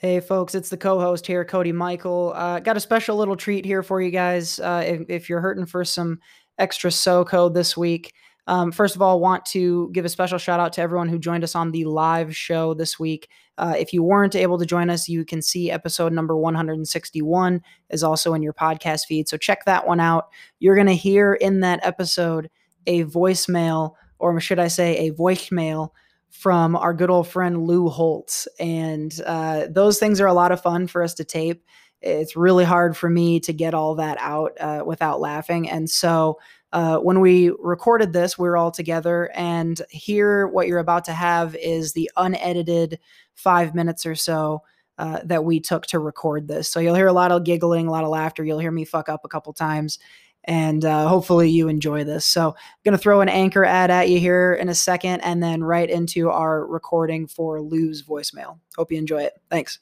Hey, folks, it's the co host here, Cody Michael. Uh, got a special little treat here for you guys. Uh, if, if, you're hurting for some extra SO code this week, um, first of all, want to give a special shout out to everyone who joined us on the live show this week. Uh, if you weren't able to join us, you can see episode number 161 is also in your podcast feed. So check that one out. You're going to hear in that episode a voicemail, or should I say, a voicemail from our good old friend Lou Holtz. And uh, those things are a lot of fun for us to tape. It's really hard for me to get all that out uh, without laughing. And so uh, when we recorded this, we were all together. And here, what you're about to have is the unedited five minutes or so. Uh, that we took to record this. So you'll hear a lot of giggling, a lot of laughter. You'll hear me fuck up a couple times and uh, hopefully you enjoy this. So, I'm going to throw an anchor ad at you here in a second and then right into our recording for Lou's voicemail. Hope you enjoy it. Thanks.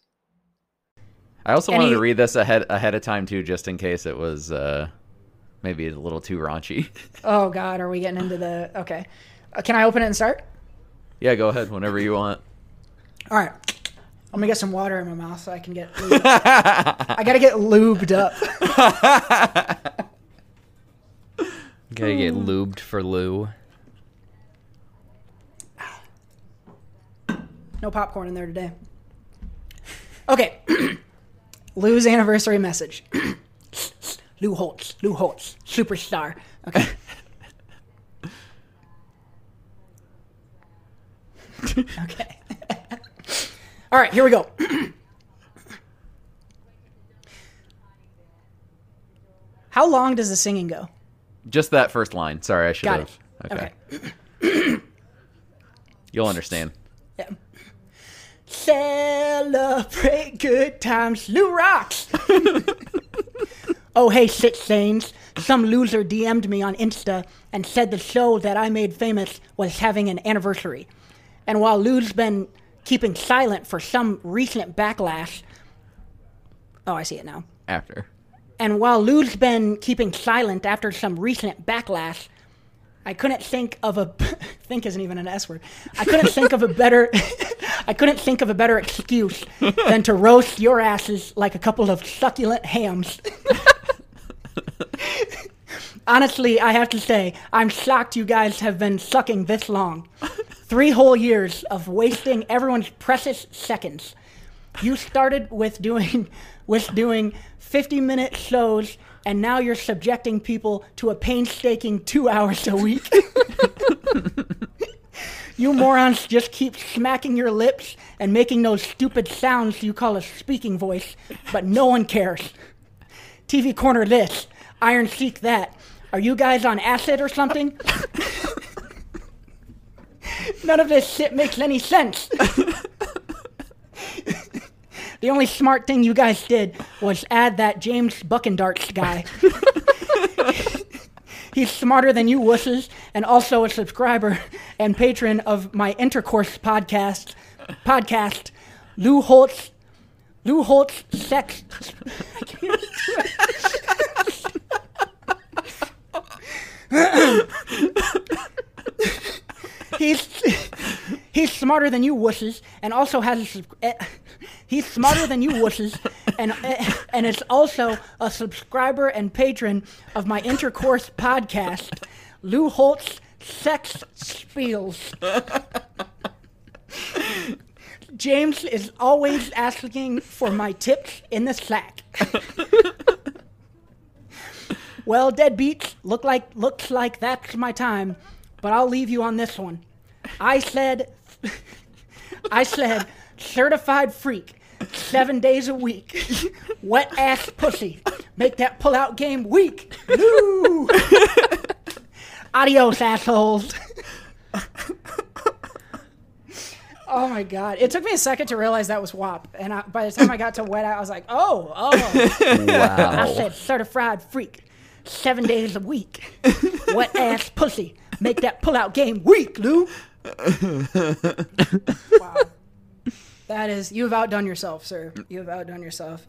I also Any... wanted to read this ahead ahead of time too, just in case it was uh, maybe a little too raunchy. oh God, are we getting into the? Okay, uh, can I open it and start? Yeah, go ahead whenever you want. All right. I'm gonna get some water in my mouth so I can get. I gotta get lubed up. Gotta get hmm. lubed for Lou. No popcorn in there today. Okay. Lou's anniversary message. Lou Holtz. Lou Holtz. Superstar. Okay. okay. All right, here we go. How long does the singing go? Just that first line. Sorry, I should Got have. It. Okay. okay. You'll understand. Yeah. Celebrate good times, Lou rocks. oh, hey, six saints. Some loser DM'd me on Insta and said the show that I made famous was having an anniversary. And while Lou's been keeping silent for some recent backlash. Oh, I see it now. After. And while Lou's been keeping silent after some recent backlash, I couldn't think of a think isn't even an S word. I couldn't think of a better I couldn't think of a better excuse than to roast your asses like a couple of succulent hams. Honestly, I have to say, I'm shocked you guys have been sucking this long. Three whole years of wasting everyone's precious seconds. You started with doing with doing 50 minute shows, and now you're subjecting people to a painstaking two hours a week. you morons just keep smacking your lips and making those stupid sounds you call a speaking voice, but no one cares. TV Corner this, Iron Seek that. Are you guys on acid or something? None of this shit makes any sense. The only smart thing you guys did was add that James Buckendarts guy. He's smarter than you wusses, and also a subscriber and patron of my intercourse podcast. Podcast, Lou Holtz. Lou Holtz sex. he's he's smarter than you wusses, and also has a. Uh, He's smarter than you wusses, and and it's also a subscriber and patron of my intercourse podcast, Lou Holtz Sex Spiels. James is always asking for my tips in the sack. well, deadbeats, look like looks like that's my time, but I'll leave you on this one. I said, I said, certified freak seven days a week. Wet ass pussy. Make that pull out game weak. Woo! Adios, assholes. oh my god! It took me a second to realize that was WAP, and I, by the time I got to wet out, I was like, "Oh, oh!" Wow! I said certified freak, seven days a week. Wet ass pussy. Make that pull out game weak, Lou. wow. That is, you have outdone yourself, sir. You have outdone yourself.